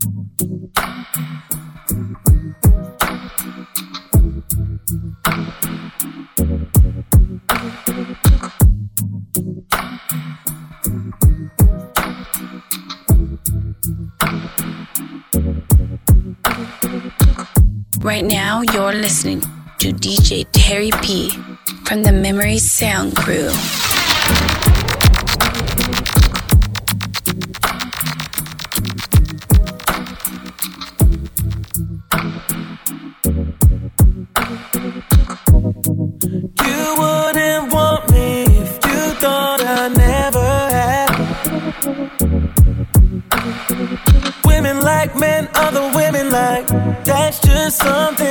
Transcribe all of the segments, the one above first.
Right now, you're listening to DJ Terry P from the Memory Sound Crew. Something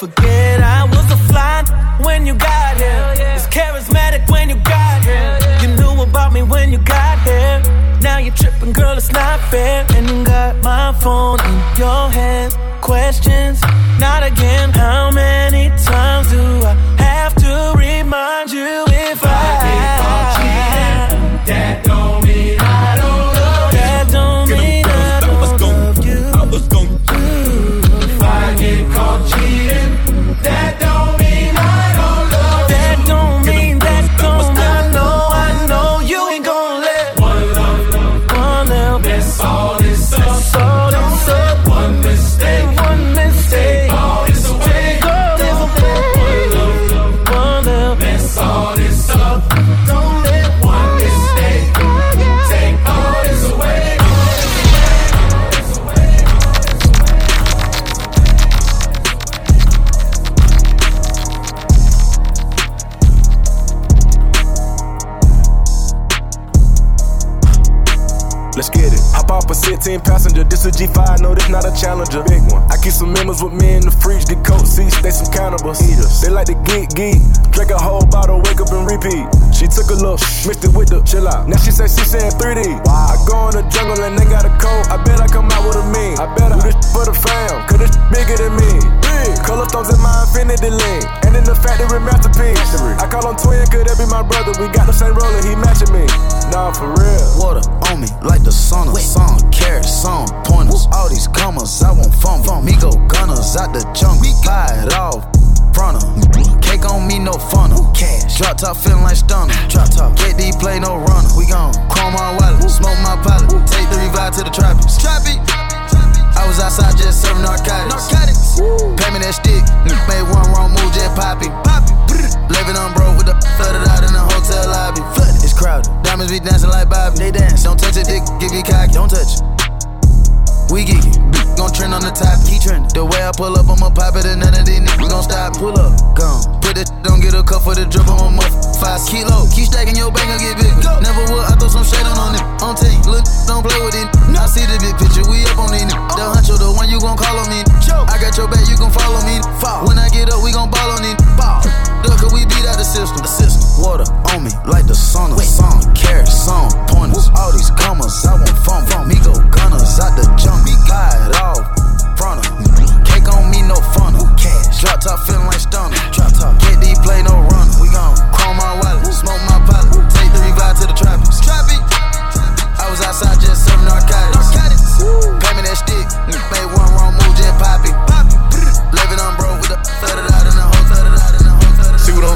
forget I was a fly when you got here. It's charismatic when you got here. You knew about me when you got here. Now you're tripping, girl, it's not fair. And you got my phone in your hands. Questions, not again. How chill out. Now she say she saying 3D. Wow. I go in the jungle and they got a coat. I bet I come out with a mean. I bet I do this for the fam, cause this bigger than me. Big. Color stones in my infinity link. And in the factory masterpiece. I call him twin, could that be my brother? We got the same roller, he matching me. Nah, for real. Water on me like the sauna. Song carrots, song pointers. All these commas, I want fun. Me go gunners out the jungle. Buy it off. Top feeling like stunner. Drop top. KD play no runner. We gon' chrome my wallet. Smoke my pilot. Take the revive to the tropics. Tropic. I was outside just serving narcotics. Narcotics. Pay me that stick. Mm, made one wrong move, just poppy. Poppy. Living on bro with the flooded out in the hotel lobby. Flooded. It's crowded. Diamonds be dancing like Bobby. They dance. Don't touch it, dick, give you cocky. Don't touch it. We get it. Gon' trend on the top, keep trending. The way I pull up, I'ma pop it, and none of these niggas gon' stop. Pull up, gone. Put it, don't get a cup for the drip on my muff. Five kilo, keep stacking your bank and get bigger. Never would, I throw some shade on on it. On team, look, don't play with it. I see the big picture, we up on it. The huncho, the one you gon' call on me. I got your back, you gon' follow me. When I get up, we gon' ball on it. Ball duck, cause we beat out the system. The system. Water on me like the sun of song. care, song, pointers. Woo. All these commas, I want fun. fun. Me go gunners out the jump. Me buy it all. Front of. Mm-hmm. Cake on me, no fun. Cash. Drop top feeling like stunner. Drop top. KD play no runner. We gon' chrome my wallet. Smoke my pilot. Take three vibe to the trap. Trappy. I was outside just serving narcotics. narcotics. Pay me that stick. Made one wrong move, just pop it.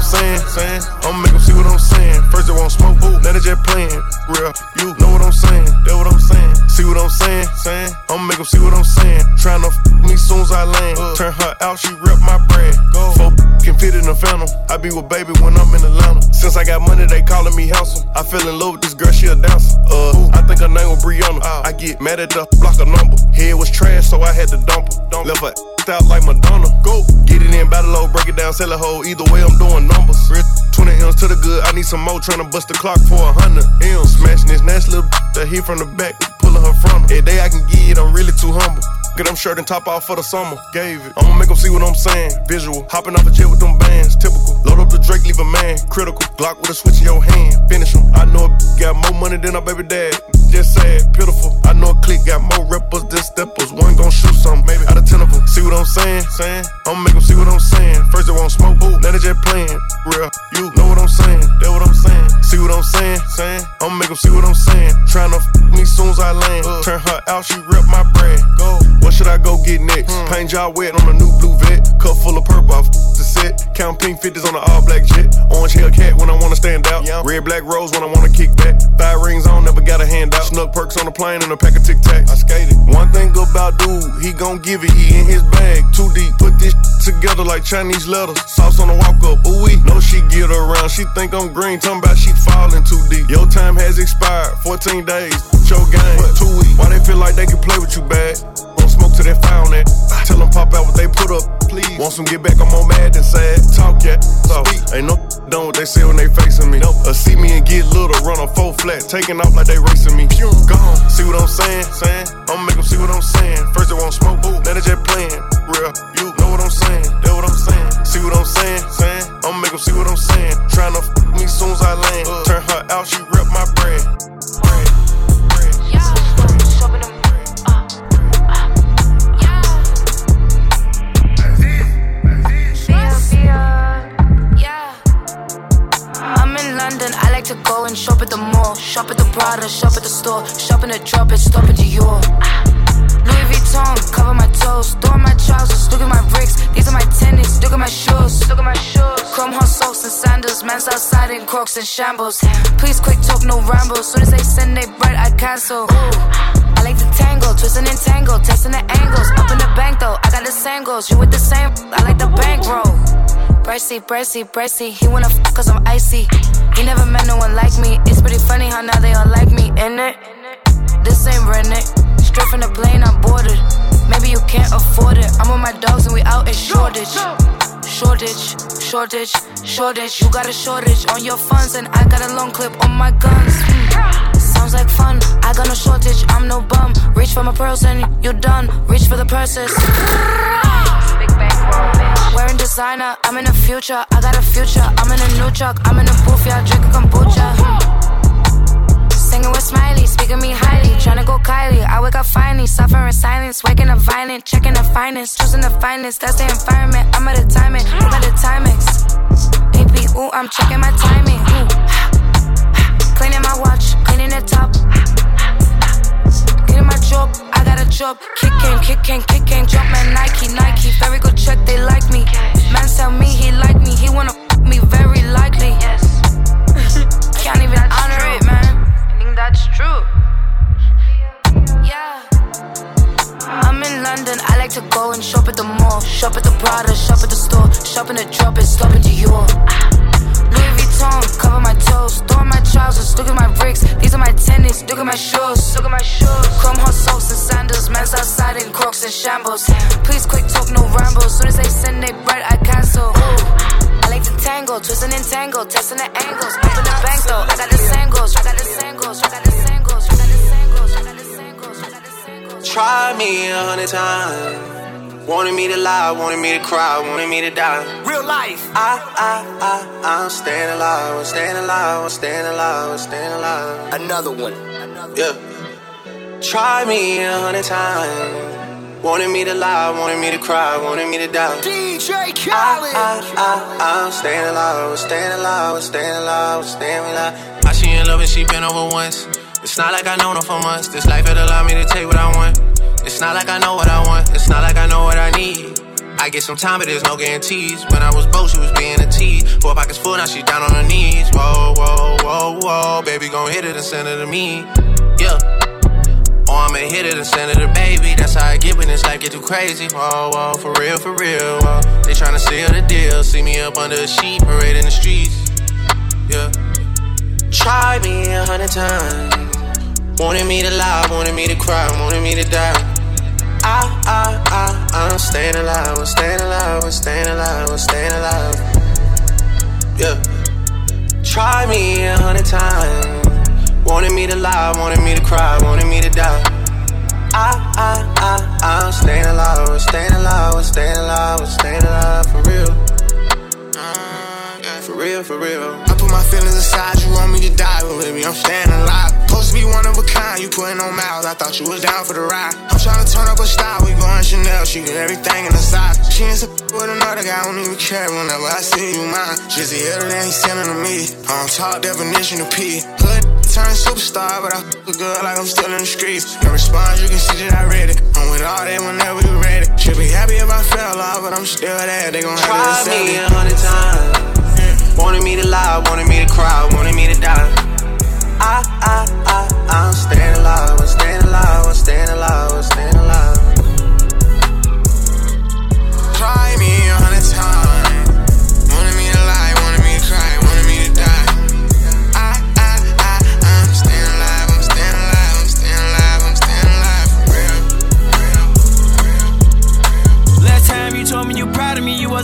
saying. saying. I'ma make them see what I'm saying. First they won't smoke, boo. Now they just playing. Real, you know what I'm saying. That what I'm saying. See what I'm saying? Saying I'ma make 'em see what I'm saying. Tryna f me soon as I land. Turn her out, she rip my brand. Go. Four can fit in the phantom. I be with baby when I'm in Atlanta. Since I got money, they calling me handsome. I fell in love with this girl, she a dancer. Uh, I think her name was Brianna. I get mad at the block a number. Head was trash, so I had to dump her. Left her out like Madonna. Go get it in, battle low, break it down, sell a hoe. Either way, I'm doing numbers. 20 M's to the good, I need some more. Tryna bust the clock for a hundred M's. Smashing this nasty little that hit from the back, her from. Every day I can get it, I'm really too humble. Get them shirt and top off for the summer. Gave it. I'ma make them see what I'm saying. Visual. Hopping off a jet with them bands. Typical. Load up the Draco, leave a man. Critical. Glock with a switch in your hand. Finish him. I know a got more money than our baby dad. Just sad, pitiful. I know a clique got more rappers than steppers. One gon' shoot some, maybe out of ten of them. See what I'm saying? Saying? I'ma make them see what I'm saying. First they won't smoke, ooh, now they just playing. Real, you know what I'm saying? That what I'm saying? See what I'm saying? Saying? I'ma make them see what I'm saying. Tryna f me soon as I land. Uh. Turn her out, she rip my brand. Go. What should I go get next? Hmm. Paint job wet on a new blue vet. Cup full of purple, off the set. Count pink 50s on an all black jet. Orange Hellcat when I wanna stand out. Yeah. Red, black rose when I wanna kick back. Thigh rings on, never got a hand out. Snuck perks on the plane and a pack of Tic Tacs. I skated. One thing about dude, he gon' give it. He in his bag. Too deep. Put this together like Chinese letters. Sauce on the walk up. Ooh wee. Know she get around. She think I'm green. Talking about she falling too deep. Your time has expired. 14 days. Your game. Two weeks. Why they feel like they can play with you bad? Don't smoke till they found that. Tell them pop out what they put up, please. Want some get back, I'm more mad than sad. Talk yeah, talk. Ain't no done what they say when they facing me. Nope. Uh, see me and get little, run a full flat, taking off like they racing me. Gone. See what I'm saying? Saying? I'ma make them see what I'm saying. First they won't smoke, ooh, now they just playing. Real, you know what I'm saying? That what I'm saying? See what I'm saying? Saying? I'ma make them see what I'm saying. Tryna f me soon as I land. Turn her out, she and shop at the mall. Shop at the Prada, shop at the store. Shop in the drop it, stop at Dior. Louis Vuitton, cover my toes. Throw my trousers, look at my bricks. These are my tennis, look at my shoes. Look at my shoes. Chrome Hearts socks and sandals. Man's outside in crocs and shambles. Please quick talk, no ramble. Soon as they send they bread, I cancel. I like the tango, twisting and tangle, testing the angles. Up in the bank though, I got the same goals. You with the same, I like the bankroll. Bracy, bracy, bracy. He wanna fuck cause I'm icy. He never met no one like me. It's pretty funny how now they all like me, in it? This ain't rented. Straight from the plane, I boarded. Maybe you can't afford it. I'm with my dogs and we out in shortage. Shortage, shortage, shortage. You got a shortage on your funds, and I got a long clip on my guns. Hmm. Sounds like fun. I got no shortage, I'm no bum. Reach for my pearls and you're done. Reach for the purses. Wearing designer, I'm in the future. I got a future. I'm in a new truck. I'm in a booth, yeah, drinking kombucha. Singing with Smiley, speaking me highly. Tryna go Kylie. I wake up finally, suffering silence. Waking up violent, checking the finest. Choosing the finest, that's the environment. I'm at a timing, look at the Timex. AP, ooh, I'm checking my timing. Ooh. Wanted me to lie, wanted me to cry, wanted me to die. Real life. I, I, I, I'm staying alive, I'm staying alive, I'm staying alive, I'm staying alive. Another one. Yeah. Try me a hundred times. Wanted me to lie, wanted me to cry, wanted me to die. DJ Khaled. I, I, I, I'm staying alive, I'm staying alive, I'm staying alive, I'm staying alive. I she in love and she been over once. It's not like I know her for months. This life had allowed me to take what I want. It's not like I know what I want. It's not like I know what I need. I get some time, but there's no guarantees. When I was broke, she was being a tease. Four pockets full, now she down on her knees. Whoa, whoa, whoa, whoa. Baby, gon' hit it and send it to me. Yeah. Or I'ma hit it and send it to baby. That's how I get when this life get too crazy. Whoa, whoa, for real, for real. Whoa. They tryna seal the deal. See me up under a sheet, parade in the streets. Yeah. Try me a hundred times. Wanted me to lie, wanted me to cry, wanted me to die. I, I, I, I'm staying alive, I'm staying alive, I'm staying alive, I'm staying alive. Yeah. Try me a hundred times. Wanted me to lie, wanted me to cry, wanted me to die. I, I, I, I'm staying alive, I'm staying alive, I'm staying alive, I'm staying alive for real. Uh, for real, for real. I put my feelings aside, you want me to die, but baby, I'm staying alive. Of a kind, you putting on miles. I thought you was down for the ride. I'm trying to turn up a style, we going Chanel, she get everything in the size. She ain't with another guy, I don't even care whenever I see you mine. Just the other than he sending to me. I'm talk definition of P. Hood turn superstar, but I fuck a girl like I'm still in the streets. No response, you can see that I read it. I'm with all that whenever you ready. Should be happy if I fell off, but I'm still there. They gon' have to me a hundred times. Wanted me to lie, wanted me to cry, wanted me to die. I, I, I, I'm staying alive, I'm staying alive, I'm staying alive, I'm staying alive.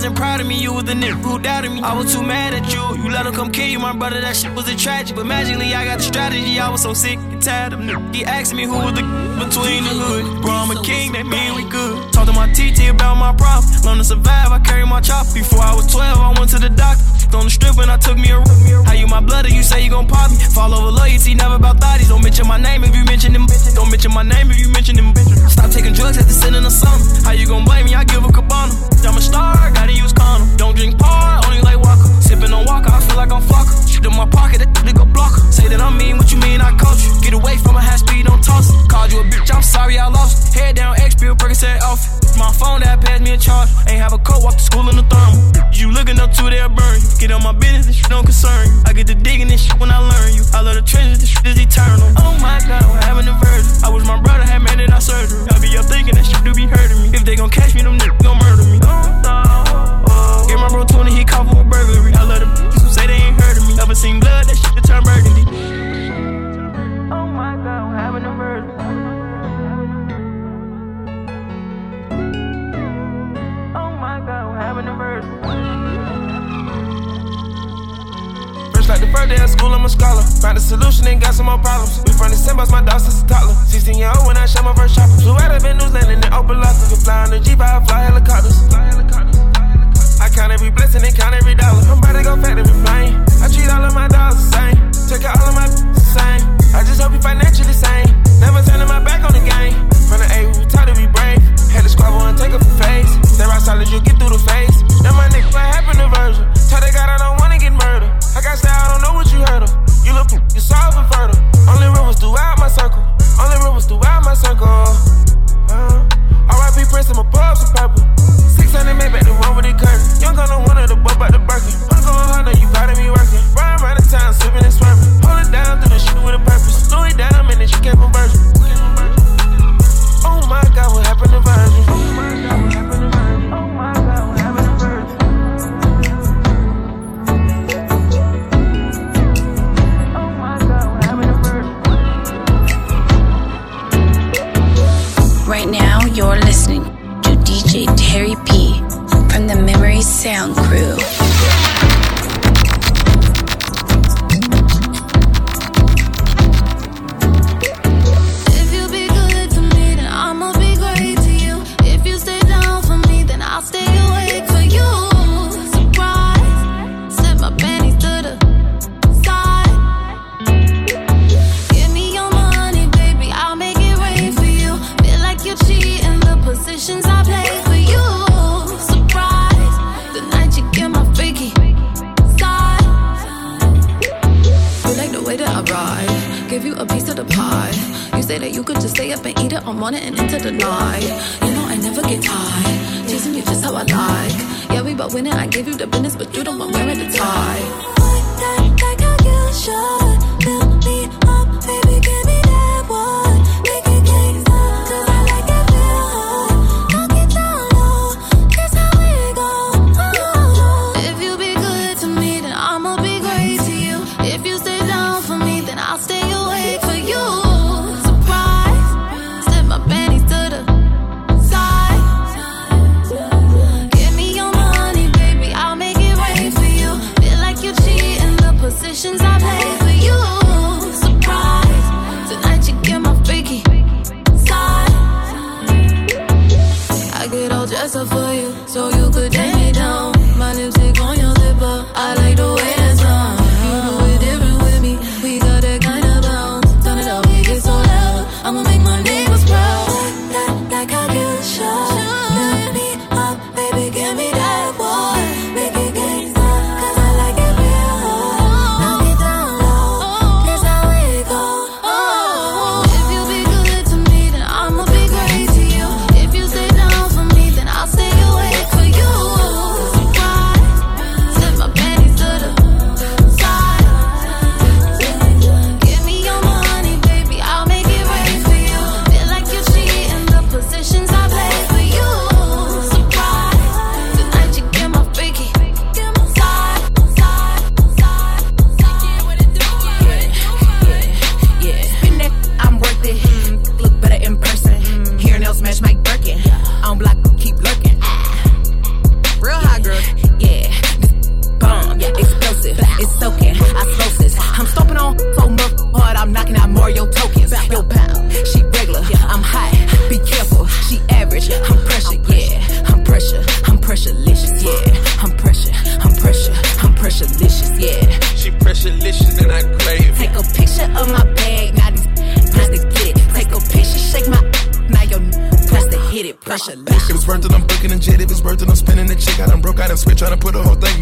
Wasn't proud of me, you was the nigga who doubted me. I was too mad at you, you let him come kill you, my brother. That shit was a tragedy. but magically I got the strategy. I was so sick and tired of nigga. He asked me who was the between the hood. Bro, I'm a king, that mean we good. Talk to my TT about my problem. Learn to survive, I carry my chop. Before I was 12, I went to the doctor. On the strip and I took me a How you my blood and you say you gon' pop me? Fall over loyalty, never about thotties. Don't mention my name if you mention them. Don't mention my name if you mention them. Stop taking drugs at the sin in the sun. How you gon' blame me? I give a cabana. I'm a star, gotta use condom. Don't drink par, only like Walker. Sippin' on Walker, I feel like I'm fucker. Shit in my pocket, that nigga blocker. Say that I'm mean, what you mean I coach you? Get away from a high speed, don't toss it. Called you a bitch, I'm sorry I lost. It. Head down, X bill, Percocet off. My phone that passed me a charge. Ain't have a coat, walk to school in the thermal. You looking up to they'll burn you. Get on my business, this shit don't concern you. I get to digging this shit when I learn you. I love the trenches, this shit is eternal. Oh my god, I'm having a version. I wish my brother had made it out surgery. I be up thinking that shit do be hurting me. If they gon' catch me, them niggas gon' murder me. Oh, oh, oh. Get my bro 20, he caught for a burglary. I love the bitches who say they ain't heard of me. Never seen blood, that shit to turn burgundy. Oh my god, I'm having a version. Oh my god, I'm having a version. First like the first day of school, I'm a scholar. Found a solution and got some more problems. We from the same bus, my dog since a toddler. 16 year old when I shot my first chopper. Flew out of New Zealand in open locker. Could fly on the Jeep, I fly helicopters. Fly helicopters. Count every blessing and count every dollar. I'm about to go factory plane. I treat all of my dogs the same. Take out all of my the same. I just hope you financially sane. Never turning my back on the game. From the A, we taught to be brave. Had to squabble and take up for face. Stay right solid, you get through the face. Now my nigga, what happened to version? Tell they God I don't wanna get murdered. I got style, I don't know what you heard of. You look, you soft and fertile. Only rumors throughout my circle. Only rumors throughout my circle.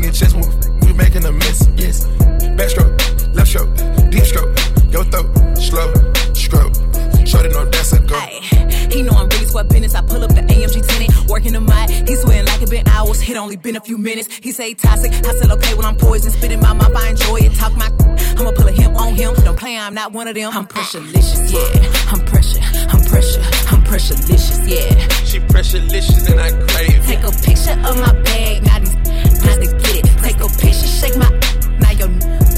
Your chest. We, we making a mess, yes. Backstroke, left stroke, deep stroke, your throat, slow, stroke. Shorty know that's a go. He know I'm really squad business. I pull up the AMG tenant, working the mic. He sweating like it been hours. It only been a few minutes. He say toxic. I said okay when I'm poison. Spitting my mouth, I enjoy it. Talk my. I'ma pull a him on him. Don't play, I'm not one of them. I'm pressurelicious, yeah. I'm pressure, I'm pressure, I'm pressurelicious, yeah. She pressurelicious and I crave. Take a picture of my bag, now shake my. Now your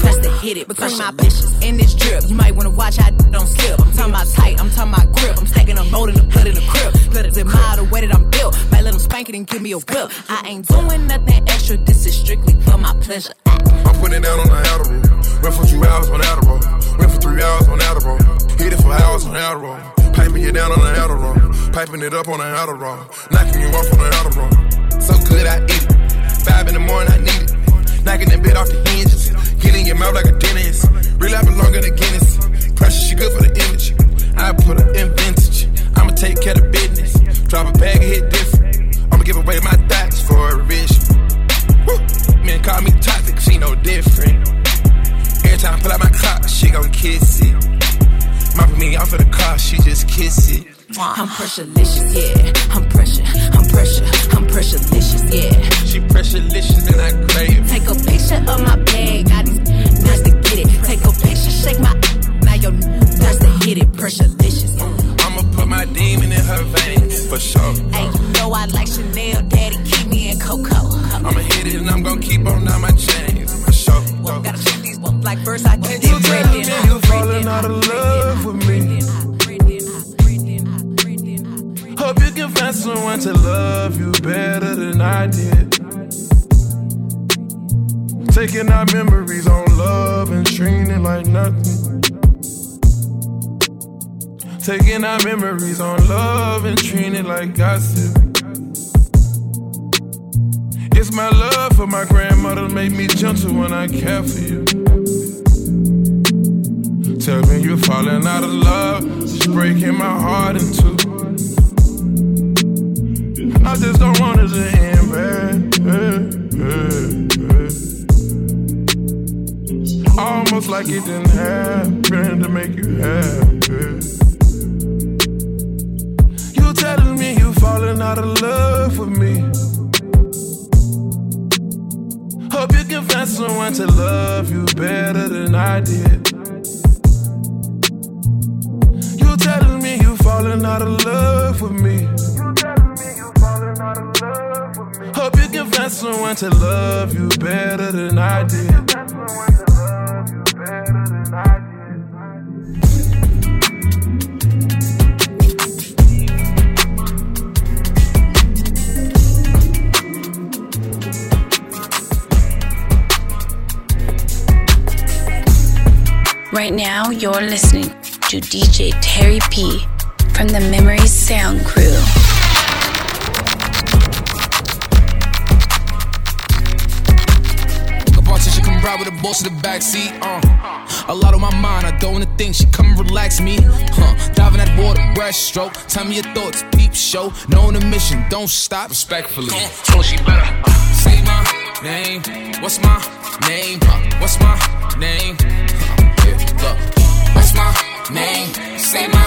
press to hit it. Between my bitches in this drip, you might wanna watch how I don't slip. I'm talking about tight, I'm talking about grip. I'm stacking a mold in the blood in the crib. Blood is admire the way that I'm built. Might let them spank it and give me a whip. I ain't doing nothing extra, this is strictly for my pleasure. I'm putting it down on the Adderall. Went for two hours on Adderall. Went for three hours on Adderall. Hit it for hours on Adderall. Piping you down on the Adderall. Piping it up on the Adderall. Knocking you off on the Adderall. So good I eat it. Five in the morning I need it. Knocking that bit off the hinges. Getting your mouth like a dentist. Life longer than Guinness. Pressure, she good for the image. I put her in vintage. I'ma take care of business. Drop a bag and hit different. I'ma give away my thoughts for a rich. Woo. Man, call me toxic, she no different. Every time I pull out my clock, she gon' kiss it. Mopping me off of the car, she just kiss it. I'm pressurelicious, yeah. I'm pressure, I'm pressure, I'm pressurelicious, yeah. She pressurelicious and I crave it. Take a picture of my bag, now these press to get it. Take a picture, shake my. Now your press to hit it. Pressurelicious. I'ma put my demon in her veins, for sure. Hey, you know I like Chanel, daddy, keep me in Coco. I'ma hit it and I'm gonna keep on on my chains, for sure. Gotta check these like first I get You telling me you falling out of love with me. Hope you can find someone to love you better than I did. Taking our memories on love and treating it like nothing. Taking our memories on love and treating it like gossip. It's my love for my grandmother made me gentle when I care for you. Tell me you're falling out of love, it's breaking my heart in two. I just don't want it to end bad, bad. Almost like it didn't happen to make you happy. You telling me you falling out of love love with me. Hope you can find someone to love you better than I did. You telling me you falling out of love with me. Can find someone to love you better than I did. Right now, you're listening to DJ Terry P from the Memory Sound Crew. With a boss in the backseat. Uh. A lot on my mind, I don't wanna think. She come and relax me. Huh. Diving that water, breaststroke. Tell me your thoughts, peep show. Knowing the mission, don't stop. Respectfully. Told she better. Uh. Say my name. What's my name? Uh. What's my name? Uh. Yeah, look. What's my name? Say my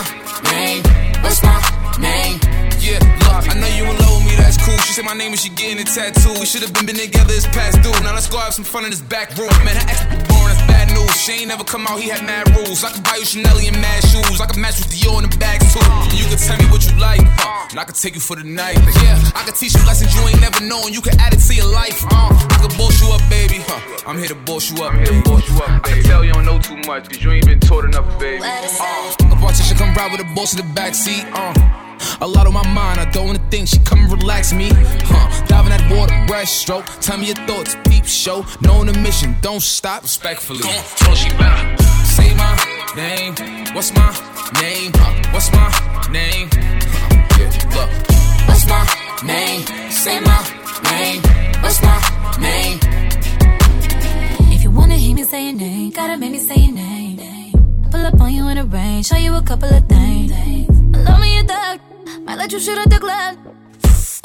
name. What's my name? Yeah, look, I know you in love with me, that's cool. She said my name and she getting a tattoo. We should have been been together, it's past due. Now let's go have some fun in this back room. Man, her ex was born, that's bad news. She ain't never come out, he had mad rules. I could buy you Chanel and mad shoes. I could match with Dior in the bags too. And you can tell me what you like, uh, and I can take you for the night. Yeah, I can teach you lessons you ain't never known. You can add it to your life. Uh, I can boss you up, baby. Huh, I'm here to boss you up. I'm here to boss you up, baby. I can tell you don't know too much, cause you ain't been taught enough, baby. Uh, a politician come ride with a boss in the backseat. Uh. A lot on my mind, I don't wanna think. She come and relax me. Huh. Diving that water, breaststroke. Tell me your thoughts, peep show. Knowing the mission, don't stop. Respectfully. Told she better. Say my name. What's my name? Huh. What's my name? Huh. Yeah, look. What's my name? Say my name. What's my name? If you wanna hear me say your name, gotta make me say your name. Pull up on you in a range, show you a couple of things. Love me a dog, might let you shoot at the club.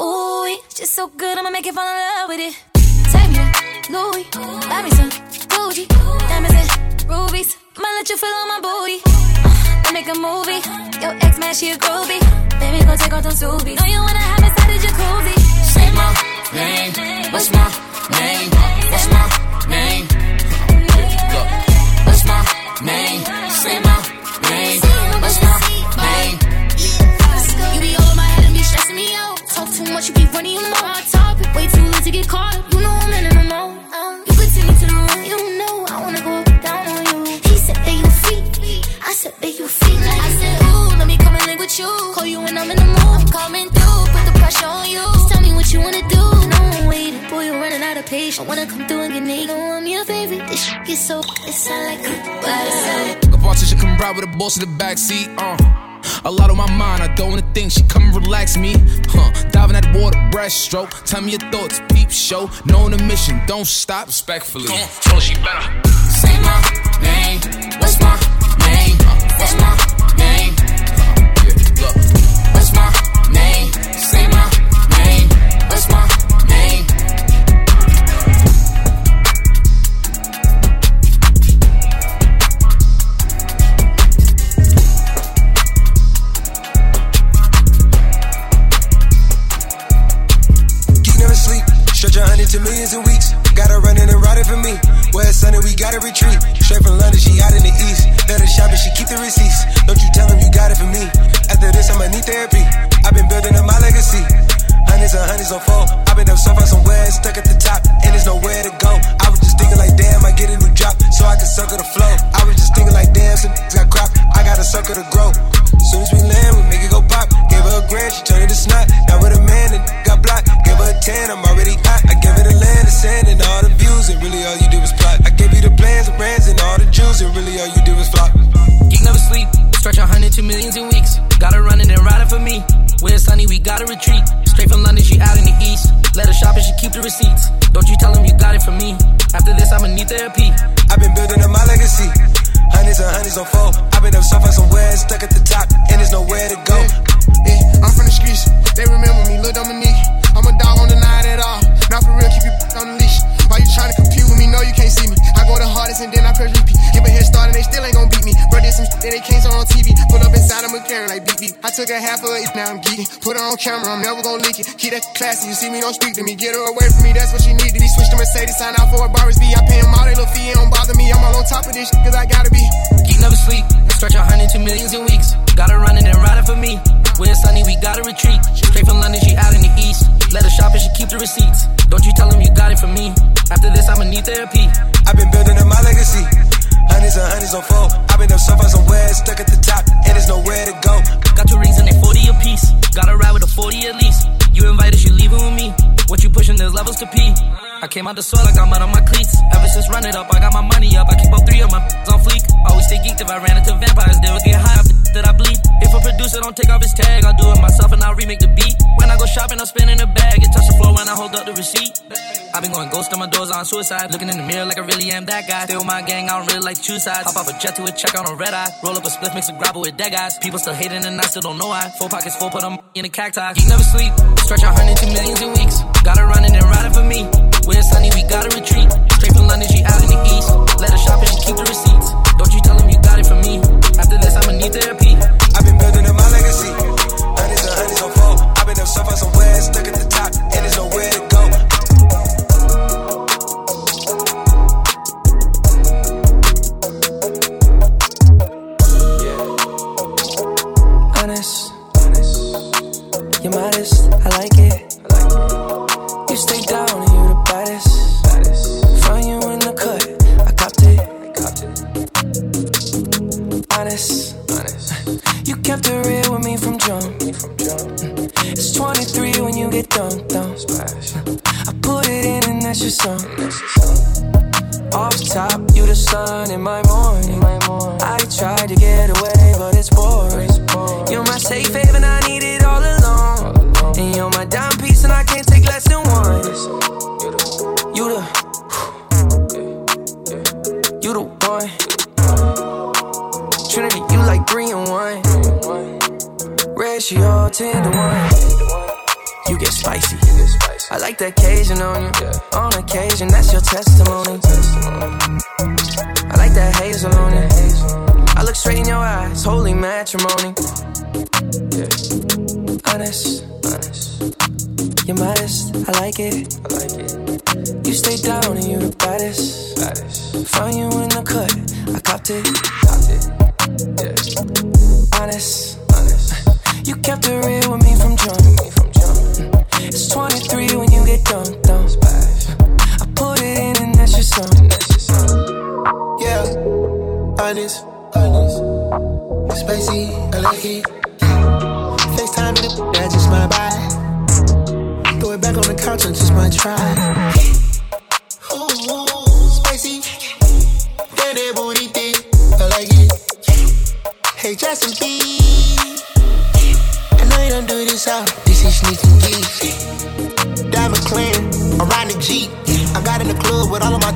Ooh, just so good, I'ma make you fall in love with it. Take me to Louis, buy me some Gucci, diamonds and rubies. Might let you feel on my booty. Uh, make a movie. Your ex man, she a groovy. Baby, go take off them subies. Know you wanna have inside the jacuzzi. Say my name. What's my name? What's my name? I'm in the mood. I'm coming through. Put the pressure on you. Just tell me what you wanna do. No, I'm waiting. Boy, you're running out of patience. I wanna come through and get naked. Know I'm your favorite. This shit gets so. It sound like a A politician come ride with a boss in the backseat. Uh. A lot on my mind, I don't wanna think. She come and relax me. Huh. Diving that water, breaststroke. Tell me your thoughts, peep show. Knowing the mission, don't stop. Respectfully. Told she better. Say my name. What's my name? Uh, what's my name? Uh, yeah, look. Gotta retreat. camera, I'm never gonna leak it. Keep that classy, you see me, don't speak to me, get on suicide. Looking in the mirror like I really am that guy. Stay with my gang, I don't really like two sides. Hop off a jet to a check on a red eye. Roll up a split, mix a grapple with dead guys. People still hating and I still don't know why. Four pockets full, put them in a cacti. You never sleep. Stretch out hundred two millions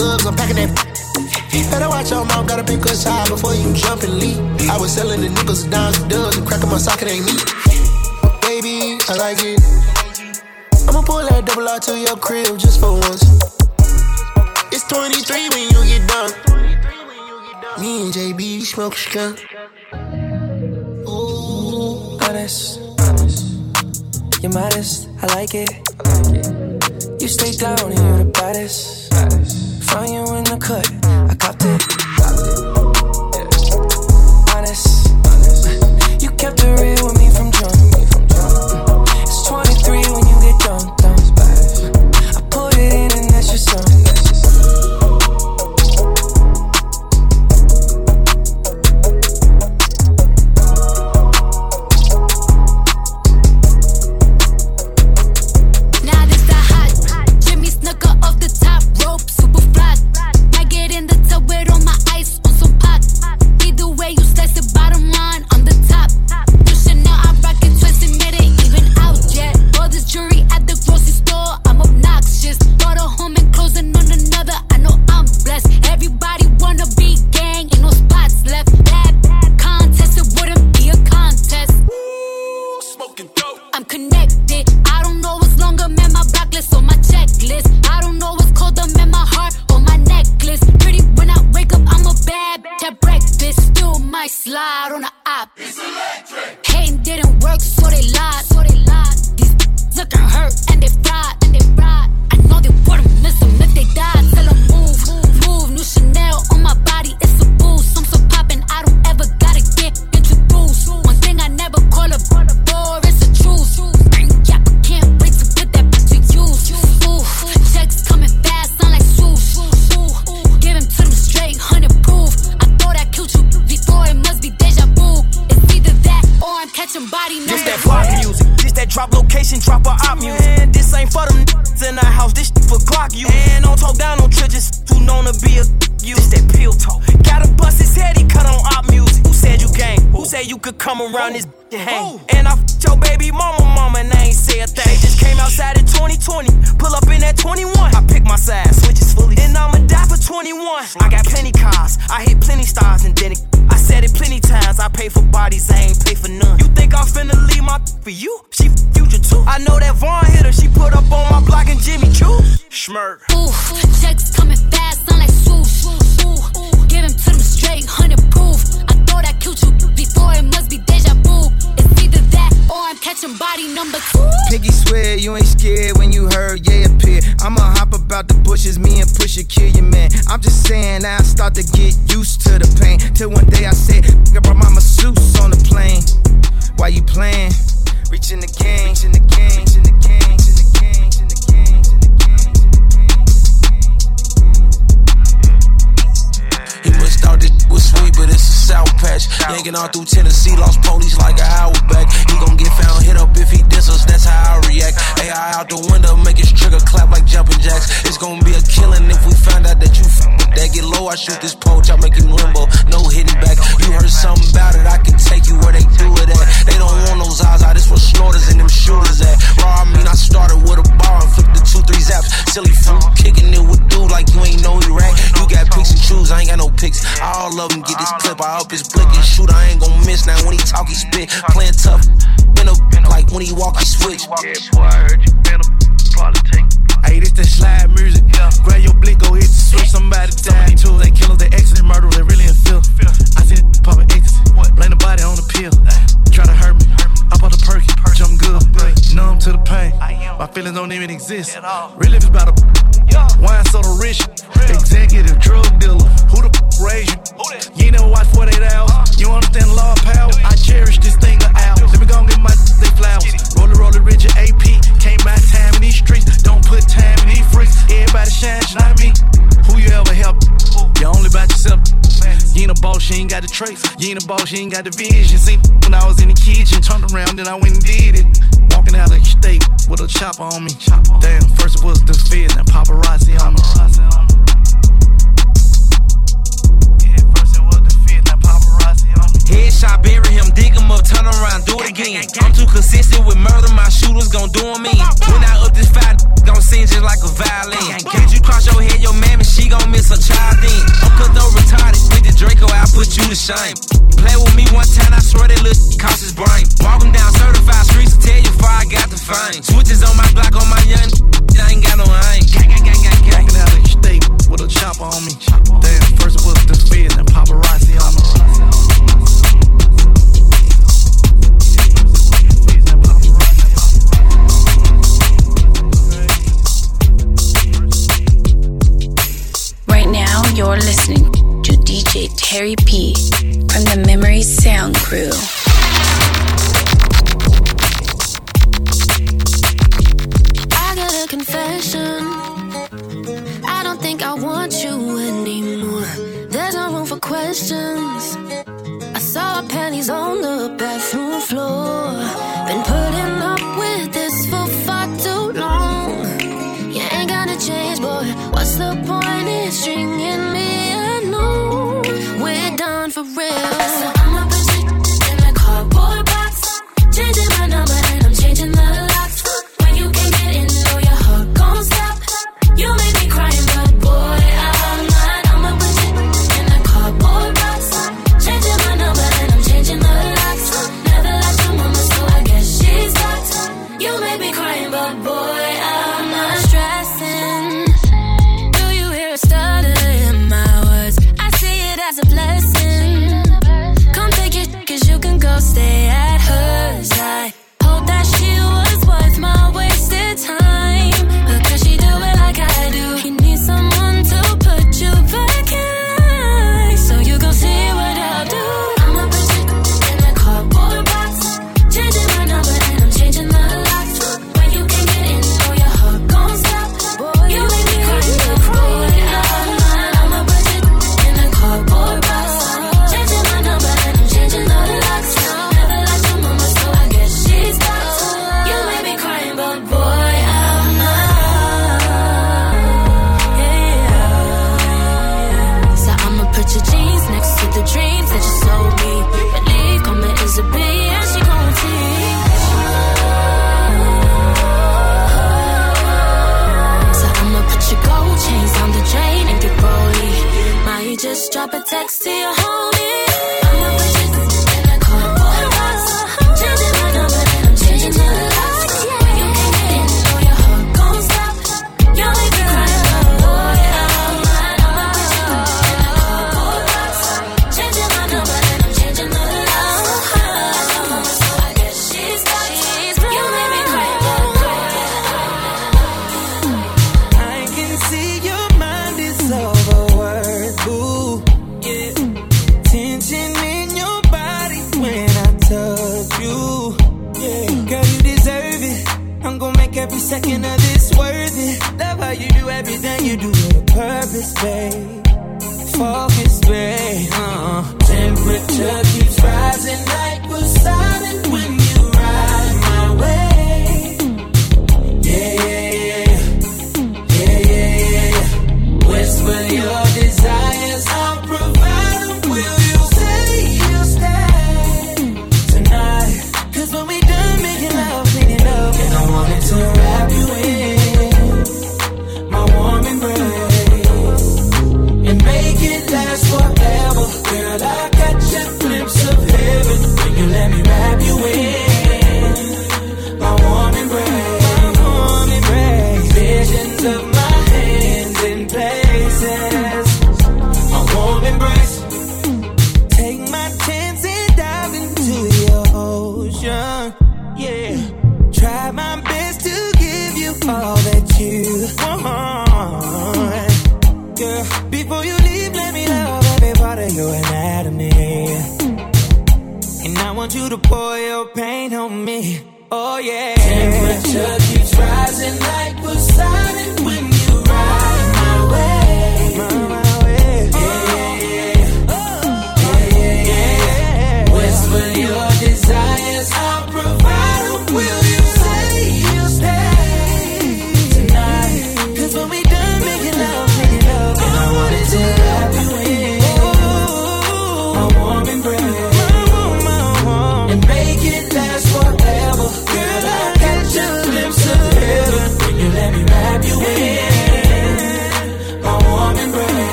thugs, I'm packing that. Better watch your mouth, gotta pick a side before you jump and leap. I was selling the niggas dimes and dubs and cracking my socket ain't me. Baby, I like it. I'ma pull that double R to your crib just for once. It's 23 when you get done. Me and JB smoke skunk. Ooh, honest. You're modest, I like it. You stay down here, you're the baddest. Saw you in the cut, I copped it. Come oh. around shoot this exist. Really, it's about a wine soda rich. Executive drug dealer. Who the f raised you? You ain't never watched 48 hours. You understand the law of power? I cherish this thing of ours. Let me go and get my they flowers. Roll it, roll it, Richard AP. Came by time in these streets. Don't put time in these freaks. Everybody shine, not me. Who you ever help? You only about yourself. You ain't a boss, you ain't got the traits. You ain't a boss, you ain't got the vision. See, when I was in the kitchen, turned around, then I went and did it. Walking out of state with a chopper on me. Damn, first it was the feds and paparazzi on me. Headshot, bury him, dig him up, turn around, do it again. I'm too consistent with murder, my shooters gon' do in. When I up this fight, gon' sing just like a violin. Can't you cross your head, your mammy, she gon' miss a child then. I'm cut though retarded, with the Draco, I put you to shame. Play with me one time, I swear that shit cost his brain. Walk him down certified streets, and tell you before I got the fame. Switches on my block, on my young, I ain't got no aim. Walking out of state with a chopper on me. Damn, first was the feds and paparazzi on me. Now, you're listening to DJ Terry P from the Memory Sound Crew. I got a confession. I don't think I want you anymore. There's no room for questions. I saw panties on the bathroom floor. Been putting real.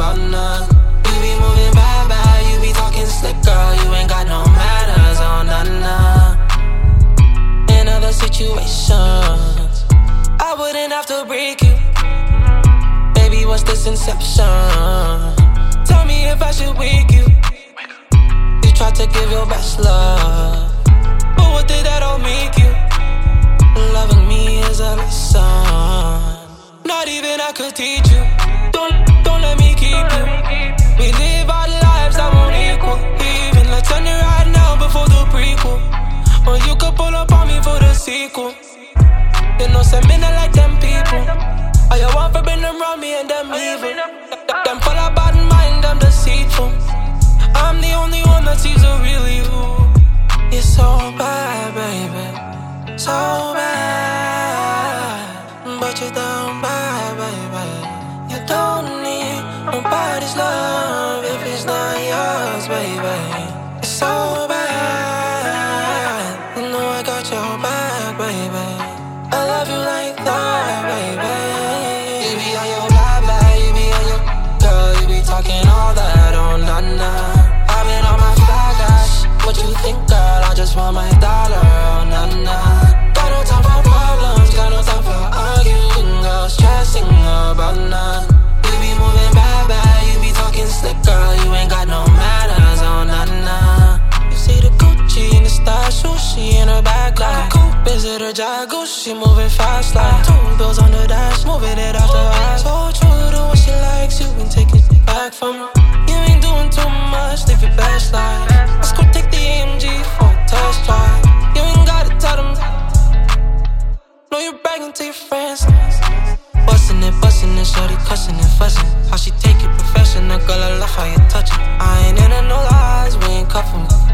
about none. You be moving bye bye, you be talking slick, girl. You ain't got no manners on none. Nah. In other situations, I wouldn't have to break you. Baby, what's this inception? Tell me if I should wake you. You tried to give your best love, but what did that all make you? Loving me is a lesson, not even I could teach you. Don't won't let me keep you. We live our lives that won't equal. Even let's turn it right now before the prequel. Or you could pull up on me for the sequel. You know, say me not like them people. All you want for bring them me and them evil. Them full of bad mind, them deceitful. I'm the only one that sees the real you. You're so bad, baby. So bad. But you don't bad, baby. You don't need nobody's love if it's not yours, baby. It's so bad. I know I got your back, baby. I love you like that, baby. You be on your bad, bad, you be on your girl, you be talking all that on oh, nah, nah. I've been on my fly, gosh. What you think, girl? I just want my Visit a Jago, she moving fast like Two bills on the dash, moving it off the eyes So true to what she likes, you been taking it back from her. You ain't doing too much, live your best life. Let's go take the AMG for a test drive. You ain't gotta tell them. Know you're bragging to your friends. Bustin' it, bustin' it, shorty cussin' and fussin' How she take it professional, girl, I love how you touch it I ain't in no lies, we ain't cuffin'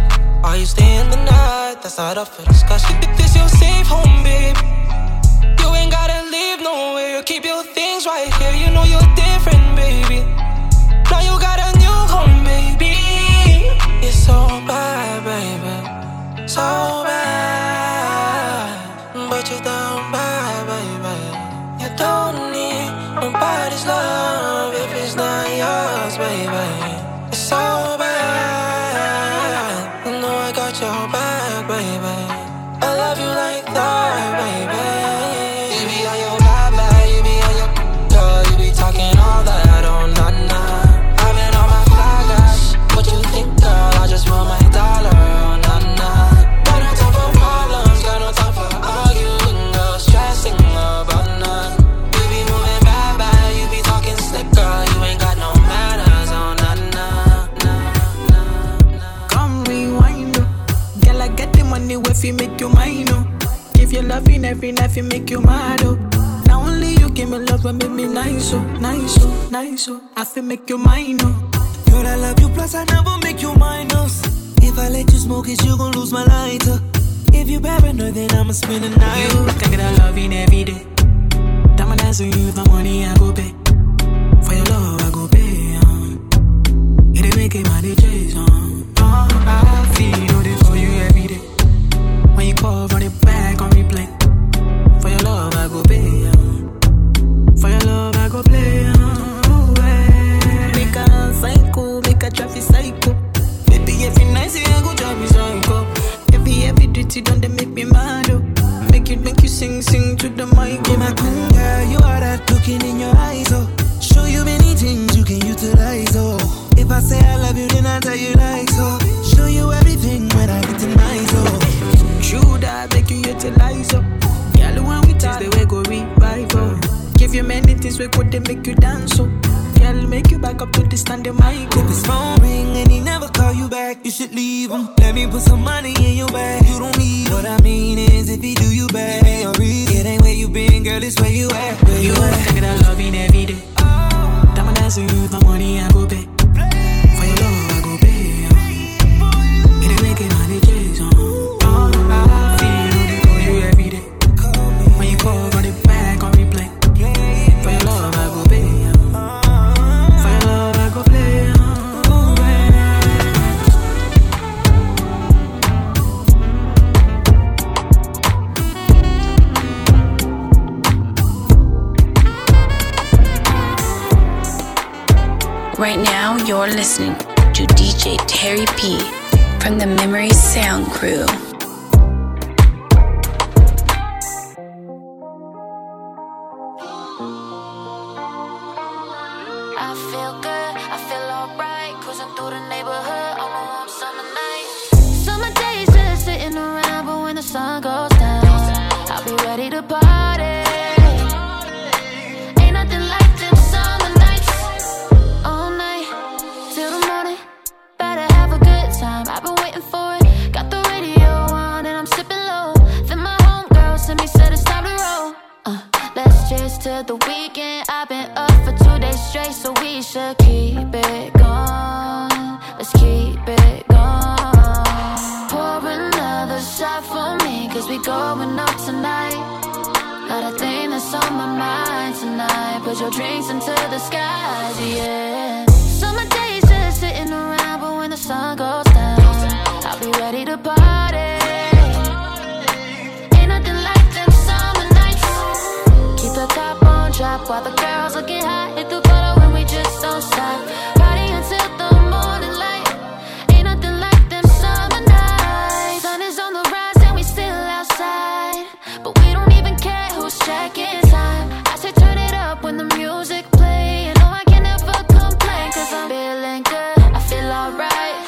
Are you staying the night? That's not up for discussion. This your safe home, babe. You ain't gotta nice, oh, nice, oh, nice, oh. I feel make your mind oh. Girl, I love you, plus I never make you minus. If I let you smoke it, you gon' lose my lighter. If you paranoid, then I'ma spend the night. You think that I love you every day. Diamond eyes on you, the money I go pay. For your love, I go pay, um. It ain't making my DJs, um. Uh, I feel it for you every day. When you call, run it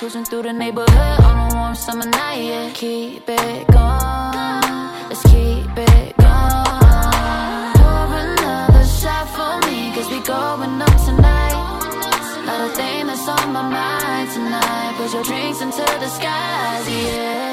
cruising through the neighborhood on a warm summer night. Yeah. Keep it going, let's keep it going. Pour another shot for me, cause we going up tonight. Not a thing that's on my mind tonight. Put your drinks into the skies, yeah.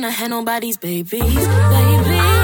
trying to have nobody's babies, baby.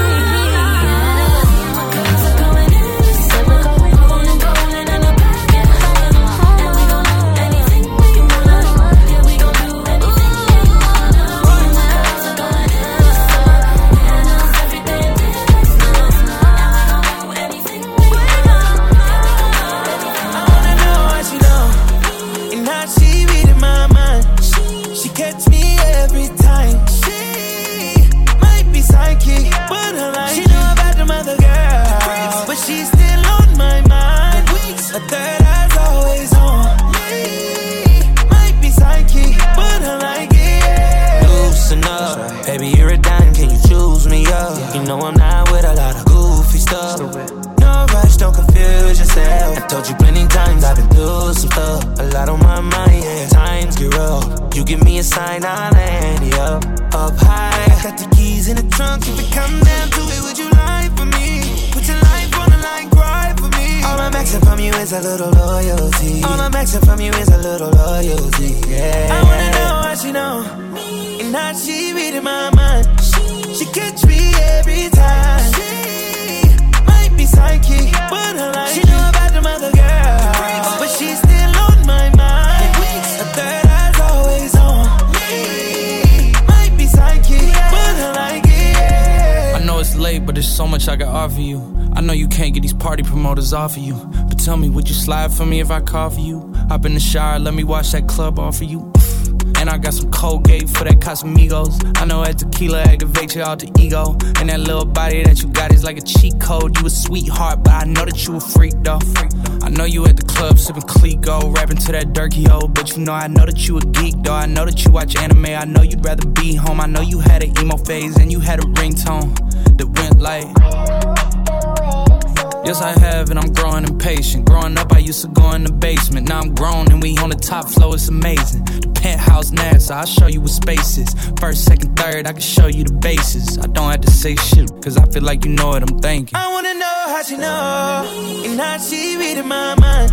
offer you. I know you can't get these party promoters off of you. But tell me, would you slide for me if I call for you? Hop in the shower, let me watch that club offer you. And I got some Colgate for that Casamigos. I know that tequila activates your alter ego. And that little body that you got is like a cheat code. You a sweetheart, but I know that you a freak though. I know you at the club sipping Clicquot, rapping to that dirty old. But you know I know that you a geek though. I know that you watch anime. I know you'd rather be home. I know you had an emo phase and you had a ringtone that went like. Yes, I have, and I'm growing impatient. Growing up, I used to go in the basement. Now I'm grown, and we on the top floor, it's amazing. The penthouse NASA, I'll show you what space is. First, second, third, I can show you the bases. I don't have to say shit, cause I feel like you know what I'm thinking. I wanna know how she know, and how she reading my mind.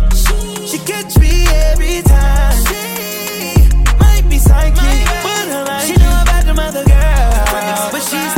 She catch me every time. She might be psychic, but I like She know about the mother girl, but she's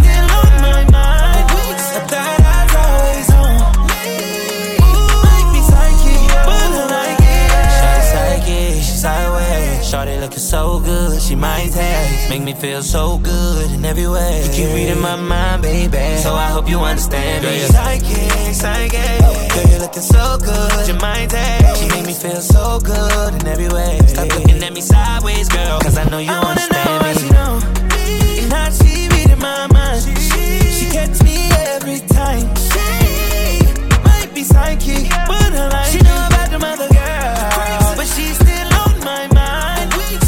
so good, she might text. Make me feel so good in every way. You keep reading my mind, baby. So I hope you understand me. Psychic, psychic. Girl, you're looking so good, she might text. She make me feel so good in every way. Stop looking at me sideways, girl. Cause I know you I understand know me. What she know. And how she reading my mind. She, she gets me every time. She might be psychic, but I like She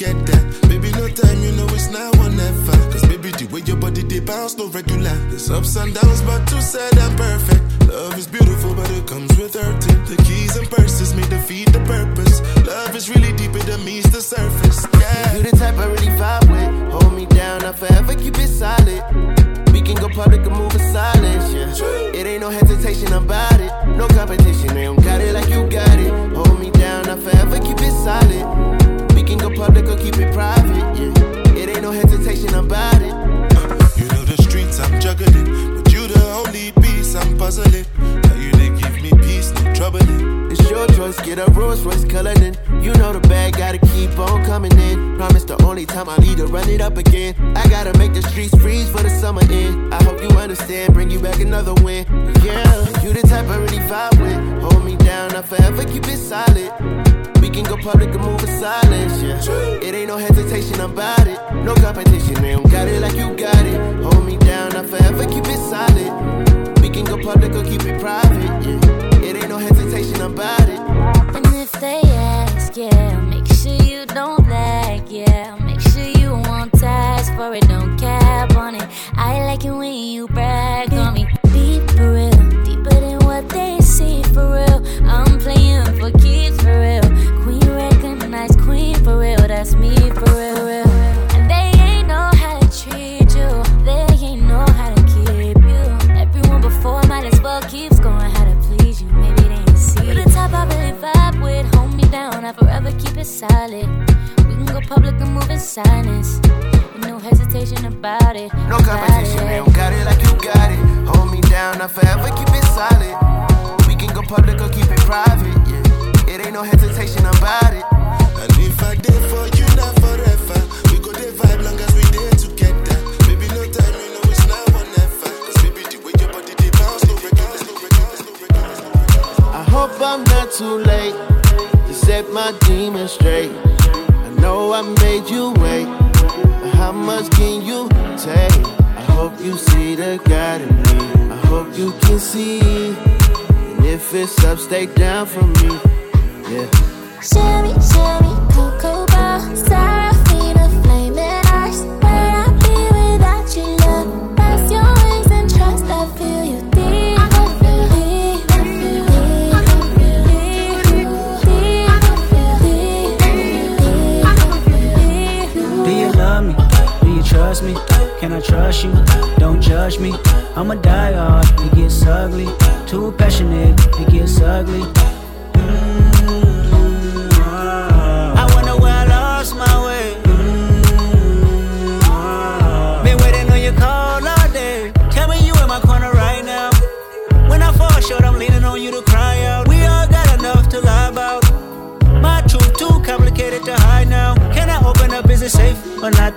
dare together. Baby, no time, you know it's now or never. Cause baby, the way your body they bounce, no regular. There's ups and downs, but two said I'm perfect. Love is beautiful, but it comes with hurting. The keys and purses may defeat the purpose. Love is really deep, it meets the surface. Yeah. You're the type I really vibe with. Hold a flame and I swear I'd be without you. Pass your wings and trust, I feel you. Do you love me? Do you trust me? Can I trust you? Don't judge me. I'ma die hard, it gets ugly. Too passionate, it gets ugly.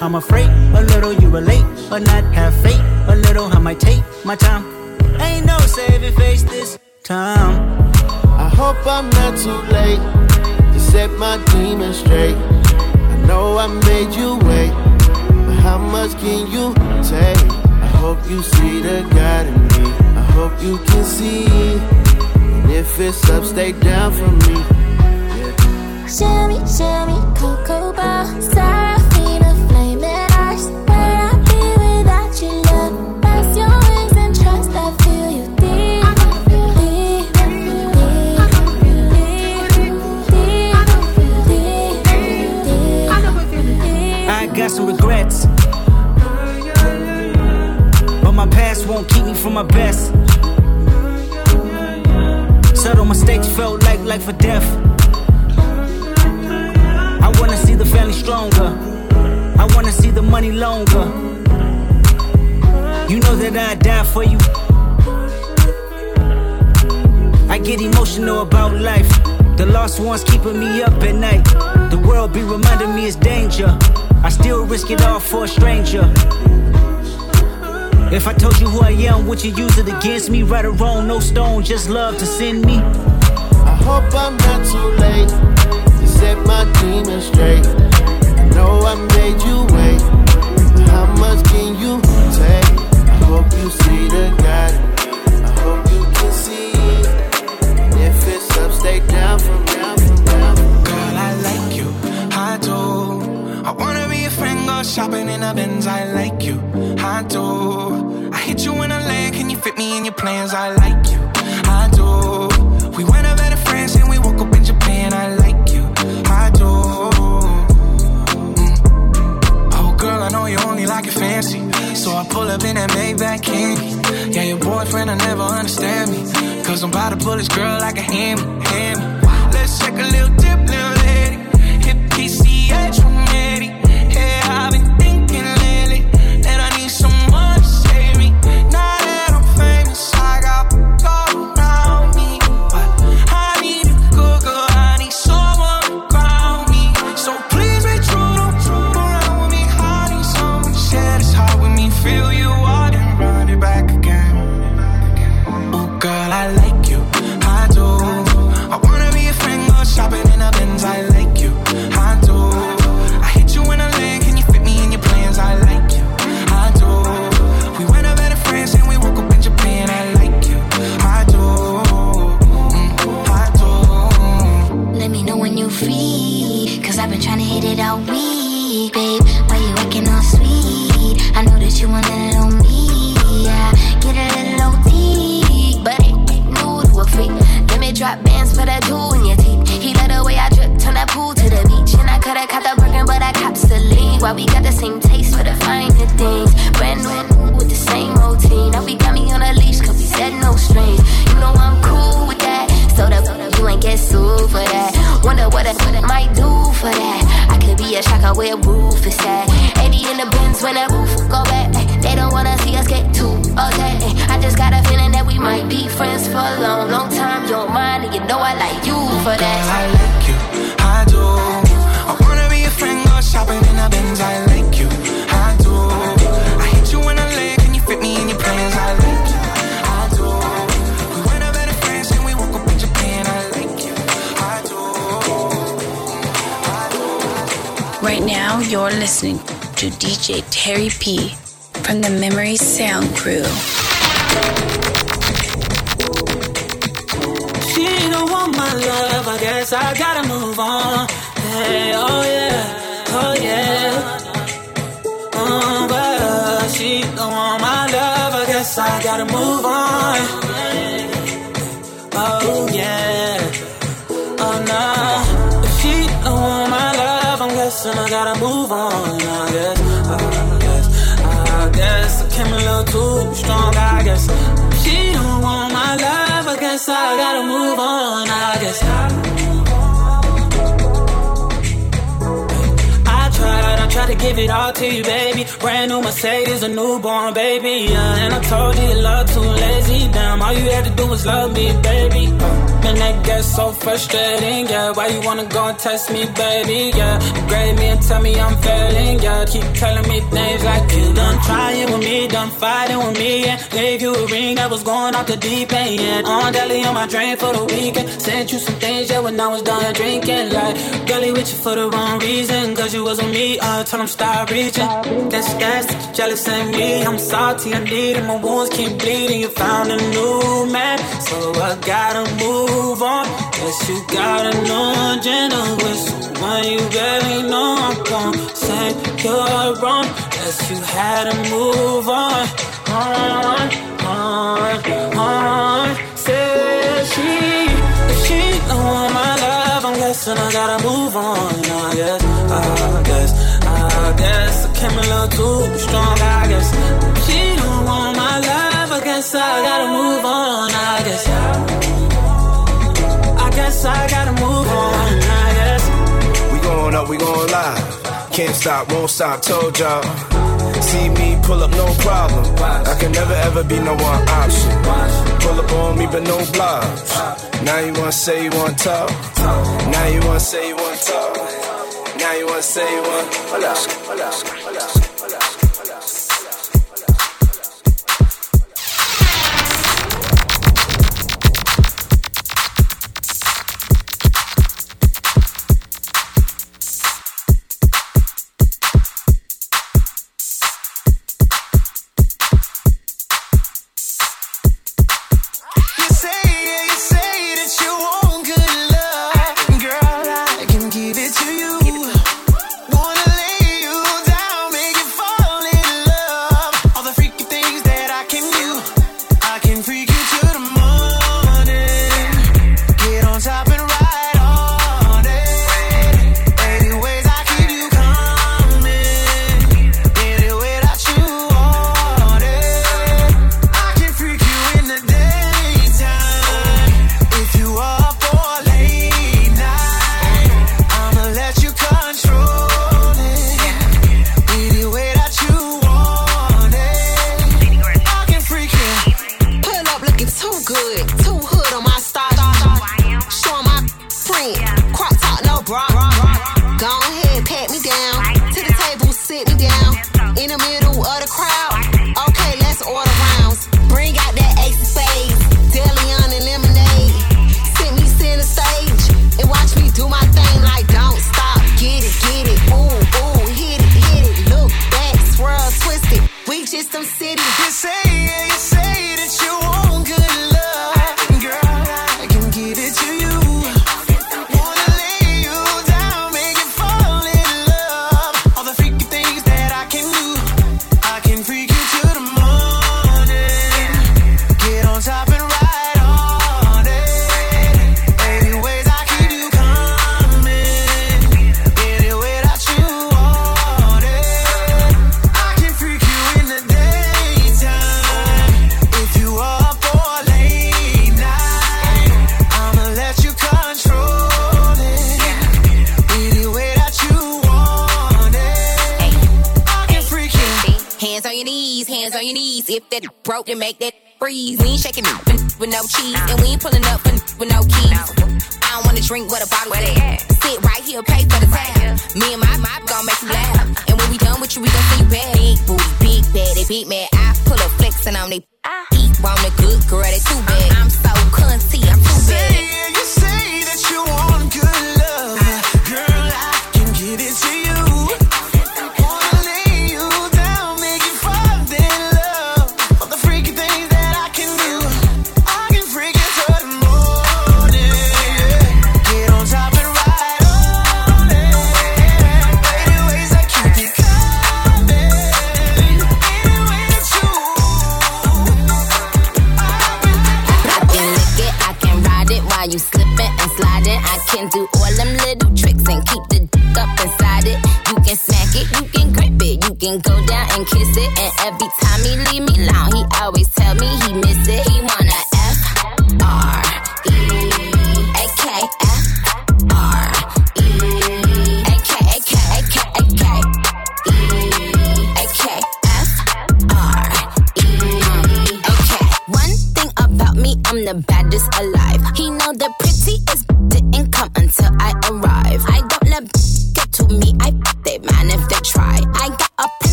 I'm afraid a little you relate but not. Have faith a little. I might take my time. Ain't no saving face this time. I hope I'm not too late to set my demons straight. I know I made you wait, but how much can you take? I hope you see the God in me. I hope you can see. And if it's up, stay down for me. Sherry, Sherry, Cocoa Bar, past and regrets. But my past won't keep me from my best. Subtle mistakes felt like life or death. I wanna see the family stronger. I wanna see the money longer. You know that I'd die for you. I get emotional about life. The lost ones keeping me up at night. The world be reminding me it's danger. Still risk it all for a stranger. If I told you who I am, would you use it against me? Right or wrong, no stone, just love to send me. I hope I'm not too late to set my demons straight. I know I made you wait. How much can you take? I hope you see the God. Shopping in a Benz. I like you, I do. I hit you in a land, can you fit me in your plans? I like you, I do. We went up better friends and we woke up in Japan. I like you, I do. Mm. Oh, girl, I know you only like it fancy. So I pull up in that Maybach candy. Yeah, your boyfriend, I never understand me. Cause I'm about to pull this girl like a hammy, hammy. Let's take a little where roof is at. 80 in the Benz when that roof listening to DJ Terry P from the Memory Sound Crew. She don't want my love, I guess I gotta move on. Hey, oh yeah, oh yeah. Oh, but uh, she don't want my love, I guess I gotta move on. Oh yeah, oh no. I gotta move on. I guess, I guess, I guess I came a little too strong. I guess she don't want my love, I guess I gotta move on. I guess. I tried, I tried to give it all to you, baby. Brand new Mercedes, a newborn baby. Yeah, and I told you love too lazy. Damn, all you had to do was love me, baby. Uh, and that gets so frustrating, yeah. Why you wanna go and test me, baby? Yeah, degrade me and tell me I'm failing, yeah. Keep telling me things like you done trying with me, done fighting with me, and gave you a ring that was going off the deep end. Yeah. On daily on my drain for the weekend. Sent you some things, yeah, when I was done drinking. Like, girlie with you for the wrong reason, cause you wasn't me. I told him stop reaching. That's that you jealous of me. I'm salty, I need it. My wounds keep bleeding. You found a new man, so I gotta move on. Guess you got a new agenda with someone you barely know. I'm gon' say you're wrong. Guess you had to move on. On, on, on. Say she, she don't want my love, I'm I gotta move on. I guess, I guess, I guess I came too strong. I guess she don't want my love, I guess I gotta move on. I guess. I guess I gotta move on. I guess. We going up, we going live. Can't stop, won't stop, told y'all. See me pull up, no problem. I can never ever be no one option. Pull up on me, but no blobs. Now you wanna say you wanna talk. Now you wanna say you wanna talk. Now you wanna say you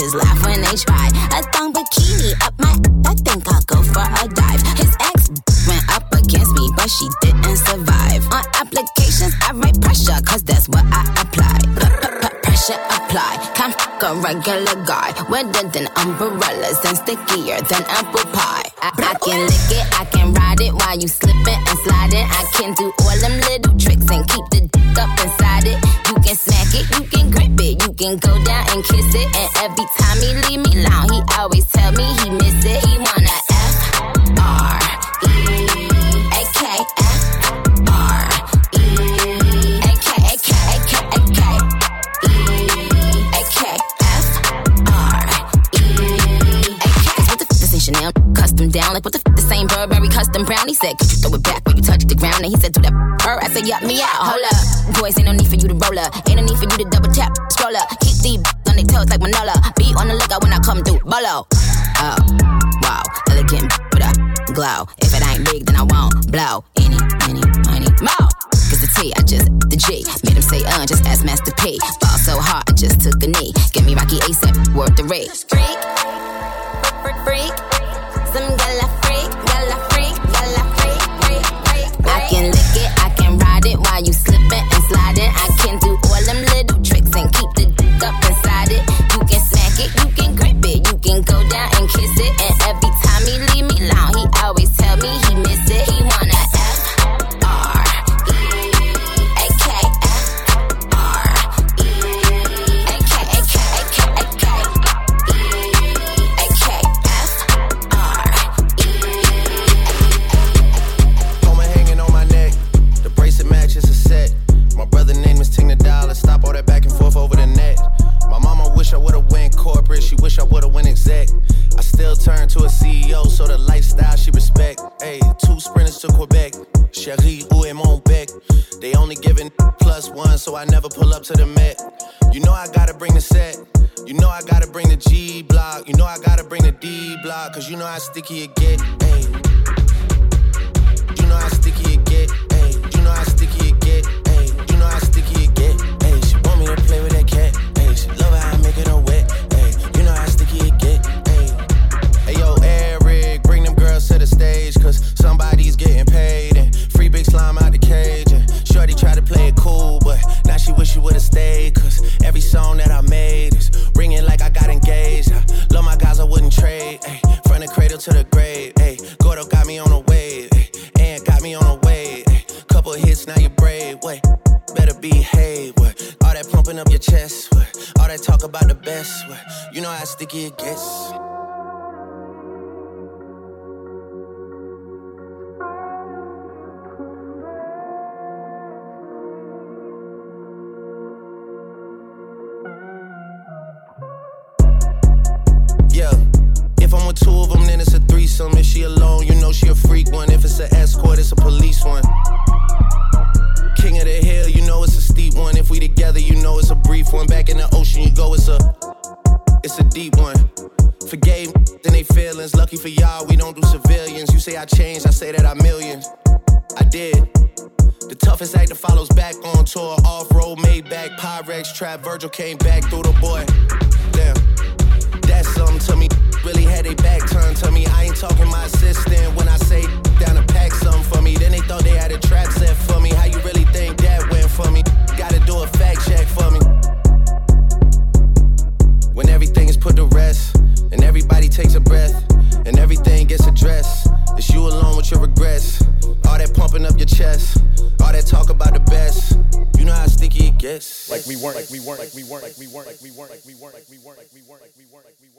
bitches laugh when they try. A thong bikini up my. I think I'll go for a dive. His ex went up against me, but she didn't survive. On applications, I write pressure, cause that's what I apply. Pressure apply. Can't fuck a regular guy. Wetter than umbrellas and stickier than apple pie. I, I can lick it, I can ride it while you slipping and sliding. I can do can go down and kiss it. And every time he leave me alone, he always tell me he miss it. He wanna F R E A K F R E A K A K A K A K E A K F R E A K. What the f- is Chanel? Custom down like what the f- the same Burberry custom brown. He said, could you throw it back when you touch the ground? And he said, do that. F- her. I said, yup, me out. Hold up, boys, ain't no need for you to roll up. Ain't no need for you to double tap, scroll up. Toes like Manolo. Be on the lookout when I come through. Bolo. Oh, wow. Elegant with a glow. If it ain't big, then I won't blow. Any, any, money, more. Cause the T, I just, the G. Made him say, uh, just ask Master P. Ball so hard, I just took a knee. Give me Rocky ASAP, worth the rate. Freak, freak, freak. Kiss Turn to a CEO, so the lifestyle she respect. Hey, two sprinters to Quebec. Cherie, où est mon bec? They only giving plus one, so I never pull up to the Met. You know I gotta bring the set. You know I gotta bring the G block. You know I gotta bring the D block. Cause you know how sticky it get. Hey. You know how sticky it get, ayy. You know how sticky it get, ayy. You know how sticky it get, ayy. She want me to play with that cat, ayy. She love how I make it her wet, ayy. You know how sticky it get, girls to the stage, cause somebody's getting paid. And free big slime out the cage. And Shorty tried to play it cool, but now she wish she would've stayed. Cause every song that I made is ringing like I got engaged. I love my guys, I wouldn't trade. Ayy. From the cradle to the grave, ayy. Gordo got me on a wave, ayy. and got me on a wave. ayy. Couple hits, now you're brave. Wait, better behave. What? All that pumping up your chest. What? All that talk about the best. What? You know how sticky it gets. With two of them, then it's a threesome. If she alone, you know she a freak one. If it's an escort, it's a police one. King of the hill, you know it's a steep one. If we together, you know it's a brief one. Back in the ocean, you go, it's a, it's a deep one. Forgave then they feelings. Lucky for y'all, we don't do civilians. You say I changed, I say that I millions. I did. The toughest actor follows back on tour. Off road, made back, Pyrex, trap. Virgil came back through the boy. Damn. Something to me. Really had they back turned to me. I ain't talking my assistant when I say down to pack something for me. Then they thought they had a trap set for me. How you really think that went for me? Gotta do a fact check for me. When everything is put to rest, and everybody takes a breath, and everything gets addressed, it's you alone with your regrets. All that pumping up your chest, all that talk about the best. You know how sticky it gets. Like we weren't, like we weren't, like we weren't, like we weren't, like we weren't, like we weren't, like we weren't, like we weren't, like we weren't, like we weren't.